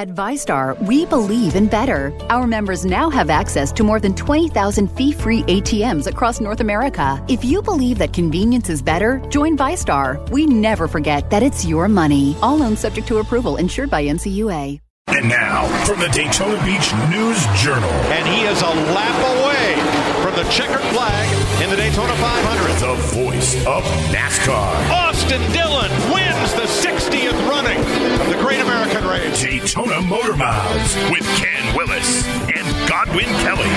At VyStar, we believe in better. Our members now have access to more than 20,000 fee free ATMs across North America. If you believe that convenience is better, join VyStar. We never forget that it's your money. All loans subject to approval, insured by NCUA. And now, from the Daytona Beach News Journal. And he is a lap away from the checkered flag in the Daytona 500. The voice of NASCAR. Austin Dillon wins the 60th running of the Great American Race. Daytona Motor Mouths with Ken Willis and Godwin Kelly.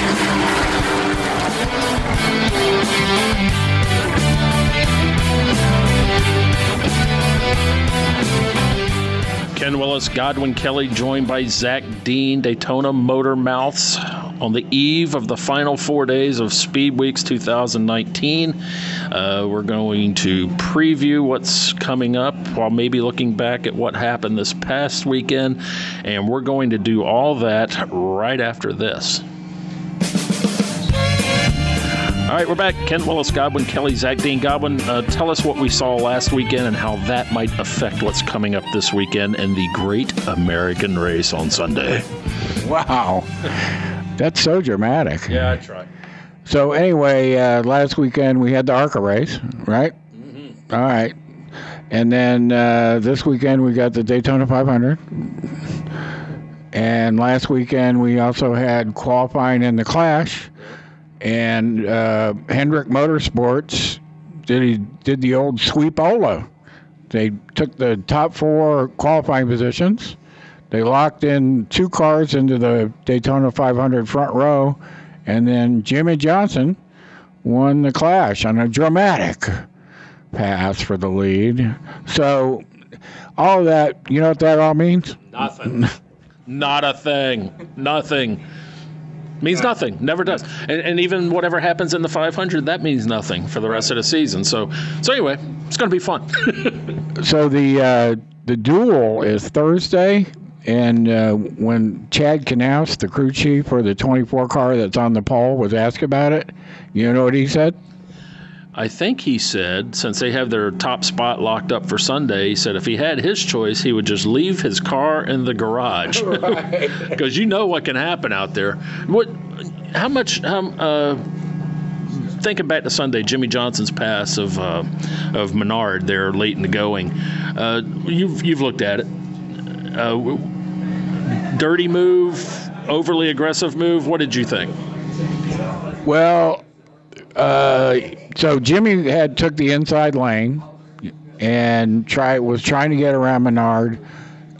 Ken Willis, Godwin Kelly, joined by Zach Dean, Daytona Motor Mouths, on the eve of the final four days of Speed Weeks 2019. Uh, we're going to preview what's coming up while maybe looking back at what happened this past weekend, and we're going to do all that right after this. All right, we're back. Ken Willis, Godwin Kelly, Zach Dean. Godwin, uh, tell us what we saw last weekend and how that might affect what's coming up this weekend in the Great American Race on Sunday. Wow. That's so dramatic. Yeah, I try. So, anyway, uh, last weekend we had the ARCA race, right? Mm-hmm. All right. And then uh, this weekend we got the Daytona 500. And last weekend we also had qualifying in the Clash and uh, Hendrick Motorsports did he did the old sweep Ola. They took the top four qualifying positions. They locked in two cars into the Daytona 500 front row, and then Jimmie Johnson won the Clash on a dramatic pass for the lead. So all of that, you know what that all means? Nothing. Not a thing. Nothing. Means nothing. Never does. And, and even whatever happens in the 500, that means nothing for the rest of the season. So, so anyway, it's going to be fun. So the uh, the duel is Thursday, and uh, when Chad Knaus, the crew chief for the 24 car that's on the pole, was asked about it, you know what he said? I think he said, since they have their top spot locked up for Sunday, he said if he had his choice, he would just leave his car in the garage. Because you know what can happen out there. What? How much? Uh, thinking back to Sunday, Jimmie Johnson's pass of uh, of Menard there late in the going. Uh, you've you've looked at it. Uh, dirty move, overly aggressive move. What did you think? Well, uh, so Jimmie had took the inside lane and try was trying to get around Menard.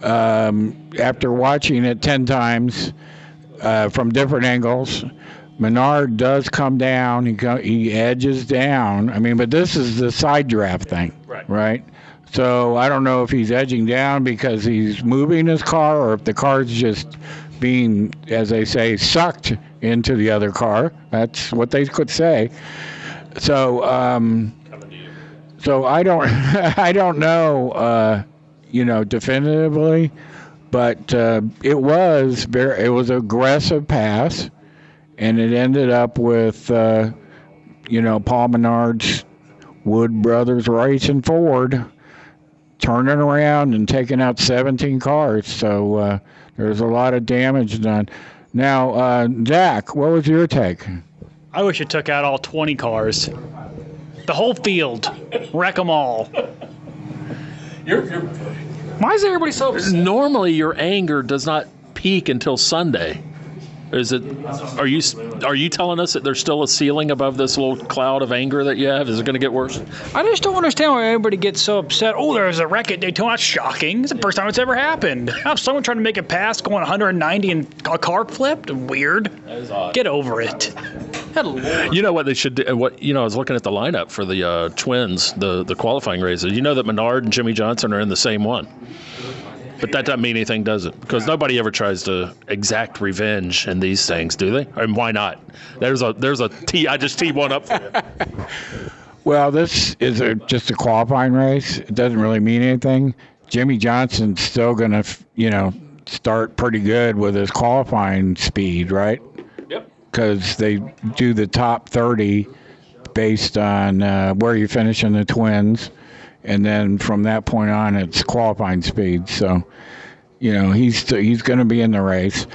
Um, after watching it ten times uh, from different angles, Menard does come down. He go, he edges down. I mean, but this is the side draft thing, Right. Right. So I don't know if he's edging down because he's moving his car, or if the car's just being, as they say, sucked into the other car. That's what they could say. So, um, so I don't, I don't know, uh, you know, definitively, but uh, it was very, it was aggressive pass, and it ended up with, uh, you know, Paul Menard's Wood Brothers Racing Ford turning around and taking out 17 cars. So uh, there's a lot of damage done. Now, uh, Zach, what was your take? I wish it took out all 20 cars. The whole field. Wreck them all. Why is everybody so upset? Normally, your anger does not peak until Sunday. Is it? Are you are you telling us that there's still a ceiling above this little cloud of anger that you have? Is it going to get worse? I just don't understand why everybody gets so upset. Oh, there's a wreck at Daytona. That's shocking. It's the first time it's ever happened. How someone trying to make a pass going 190 and a car flipped? Weird. Get over it. You know what they should do? What you know? I was looking at the lineup for the uh, Twins, the the qualifying races. You know that Menard and Jimmie Johnson are in the same one. But that doesn't mean anything, does it? Because nobody ever tries to exact revenge in these things, do they? And why not? There's a there's a T. I just teed one up for you. Well, this is a, just a qualifying race. It doesn't really mean anything. Jimmie Johnson's still going to, you know, start pretty good with his qualifying speed, right? Yep. Because they do the top 30 based on uh, where you finish in the twins. And then from that point on, it's qualifying speed. So, you know, he's he's going to be in the race.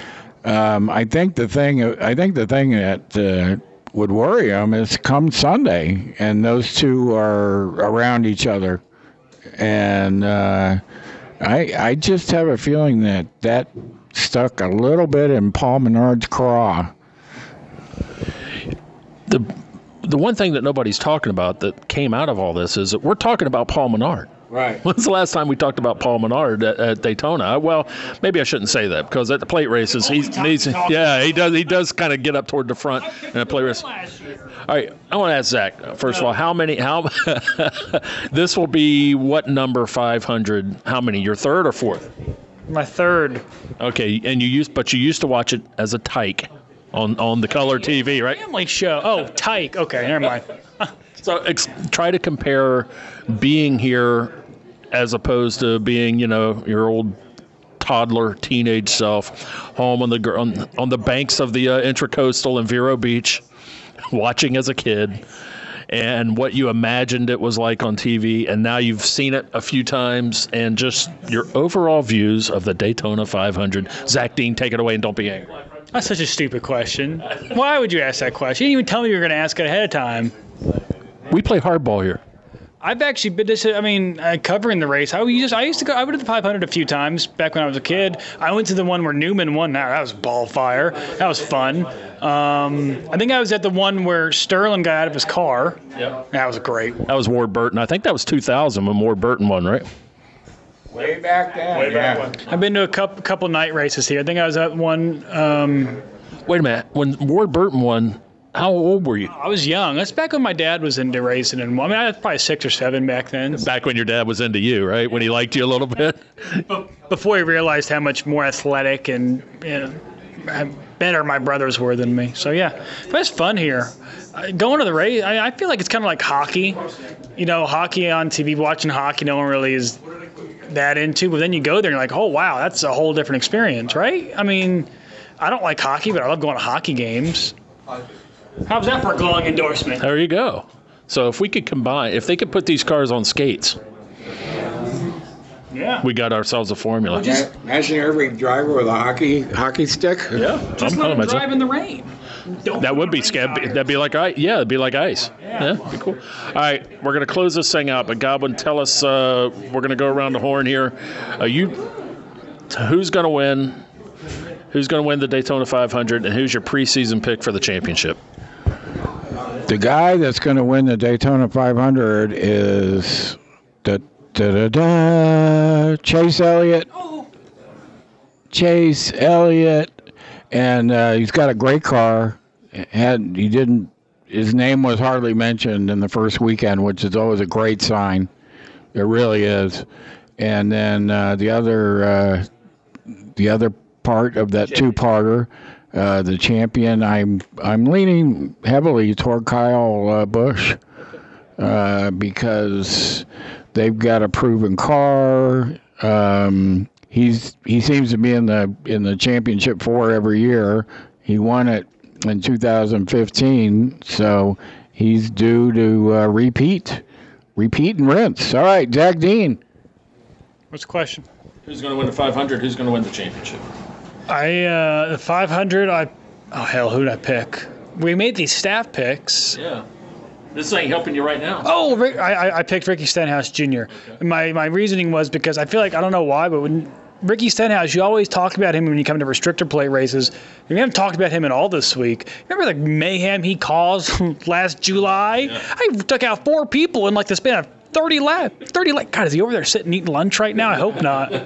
Um, I think the thing I think the thing that uh, would worry him is come Sunday, and those two are around each other, and uh, I I just have a feeling that that stuck a little bit in Paul Menard's craw. The the one thing that nobody's talking about that came out of all this is that we're talking about Paul Menard. Right. When's the last time we talked about Paul Menard at, at Daytona? Well, maybe I shouldn't say that because at the plate races, he's, he's yeah, he does he does kind of get up toward the front in a plate race. All right, I want to ask Zach uh, first of all, how many? How this will be what number 500? How many? Your third or fourth? My third. Okay, and you used, but you used to watch it as a tyke on on the color TV, right? Family show. Oh, Tyke. Okay, never mind. So ex- try to compare being here as opposed to being, you know, your old toddler, teenage self, home on the gr- on, on the banks of the uh, Intracoastal in Vero Beach, watching as a kid, and what you imagined it was like on TV, and now you've seen it a few times, and just your overall views of the Daytona 500. Zach Dean, take it away, and don't be angry. That's such a stupid question. Why would you ask that question? You didn't even tell me you were going to ask it ahead of time. We play hardball here. I've actually been this. I mean, uh, covering the race. I used I used to go. I went to the 500 a few times back when I was a kid. I went to the one where Newman won. That that was ball fire. That was fun. Um, I think I was at the one where Sterling got out of his car. Yep. That was great. That was Ward Burton. I think that was 2000 when Ward Burton won, right? Way back then. Way yeah. I've been to a couple couple night races here. I think I was at one. Um, Wait a minute. When Ward Burton won, how old were you? I was young. That's back when my dad was into racing, and I mean, I was probably six or seven back then. Back when your dad was into you, right? When he liked you a little bit. Before he realized how much more athletic and you know, better my brothers were than me. So yeah, but it's fun here. Uh, Going to the race, I, I feel like it's kind of like hockey. You know, hockey on TV, watching hockey, no one really is that into. But then you go there and you're like, oh wow, that's a whole different experience, right? I mean, I don't like hockey, but I love going to hockey games. How's that for a glowing endorsement? There you go. So if we could combine, if they could put these cars on skates, Yeah. we got ourselves a formula. Just Imagine every driver with a hockey hockey stick. yeah, Just I'm let him coming. drive in the rain. Don't That would be rain scab. That'd be like ice. Yeah, it'd be like ice. Yeah, be cool. All right, we're gonna close this thing out. But Godwin, tell us. Uh, we're gonna go around the horn here. Uh, you, who's gonna win? Who's gonna win the Daytona 500? And who's your preseason pick for the championship? The guy that's going to win the Daytona 500 is da, da, da, da, Chase Elliott. Chase Elliott, and uh, he's got a great car. Had he didn't, his name was hardly mentioned in the first weekend, which is always a great sign. It really is. And then uh, the other, uh, the other part of that two-parter, uh, the champion. I'm I'm leaning heavily toward Kyle uh, Busch uh, because they've got a proven car. Um, he's he seems to be in the in the championship four every year. He won it in 2015, so he's due to uh, repeat, repeat and rinse. All right, Zach Dean. What's the question? Who's gonna win the 500? Who's gonna win the championship? I uh, the 500. I oh hell, who'd I pick? We made these staff picks. Yeah. This ain't helping you right now. Oh, Rick, I, I- picked Ricky Stenhouse Jr. My my reasoning was because I feel like I don't know why, but when Ricky Stenhouse, you always talk about him when you come to restrictor plate races. We haven't talked about him at all this week. Remember the mayhem he caused last July? I took out four people in like the span of 30 laps. 30 laps. God, is he over there sitting eating lunch right now? I hope not.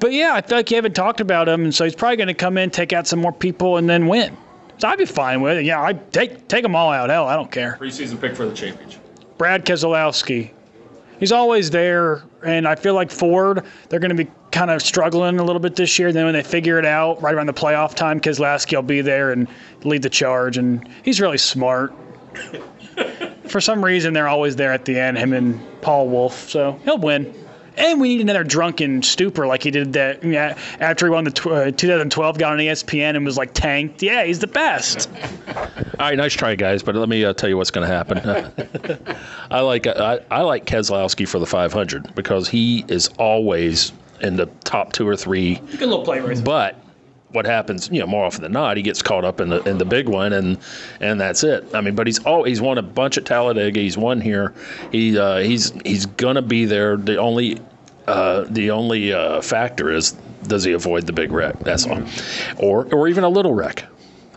But yeah, I feel like you haven't talked about him, and so he's probably going to come in, take out some more people, and then win. So I'd be fine with it. Yeah, I take take them all out. Hell, I don't care. Preseason pick for the championship. Brad Keselowski. He's always there, and I feel like Ford, they're going to be kind of struggling a little bit this year. Then when they figure it out, right around the playoff time, Keselowski will be there and lead the charge, and he's really smart. For some reason, they're always there at the end, him and Paul Wolfe, so he'll win. And we need another drunken stupor like he did that yeah, after he won the tw- uh, 2012, got on ESPN and was like tanked. Yeah, he's the best. All right, nice try, guys. But let me uh, tell you what's going to happen. I like I, I like Keselowski for the 500 because he is always in the top two or three. Good little plate race. But what happens, you know, more often than not, he gets caught up in the in the big one, and and that's it. I mean, but he's oh, he's won a bunch at Talladega. He's won here. He uh, he's he's gonna be there. The only uh, the only uh, factor is does he avoid the big wreck? That's all, or or even a little wreck.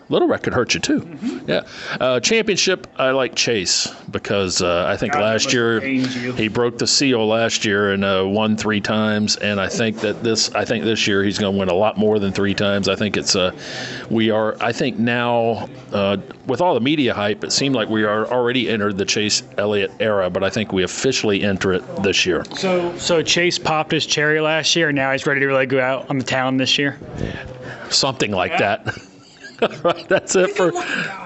Little wreck could hurt you too. Mm-hmm. Yeah. Uh, championship, I like Chase because uh, I think God, last year he broke the seal last year and uh, won three times, and I think that this I think this year he's going to win a lot more than three times. I think it's uh, we are I think now uh, with all the media hype, it seemed like we are already entered the Chase Elliott era, but I think we officially enter it this year. So so Chase popped his cherry last year, and now he's ready to really go out on the town this year. something like that. right, that's it for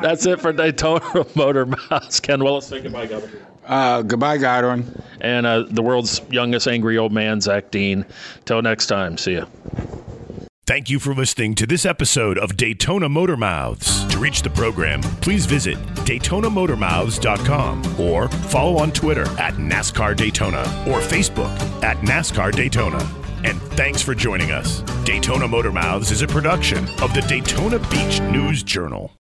that's it for Daytona Motor Mouths. Ken Willis, say goodbye, Governor. Uh, goodbye, Godwin. And uh, the world's youngest angry old man, Zach Dean. Till next time, see ya. Thank you for listening to this episode of Daytona Motor Mouths. To reach the program, please visit DaytonaMotorMouths.com or follow on Twitter at NASCAR Daytona or Facebook at NASCAR Daytona. And thanks for joining us. Daytona Motor Mouths is a production of the Daytona Beach News Journal.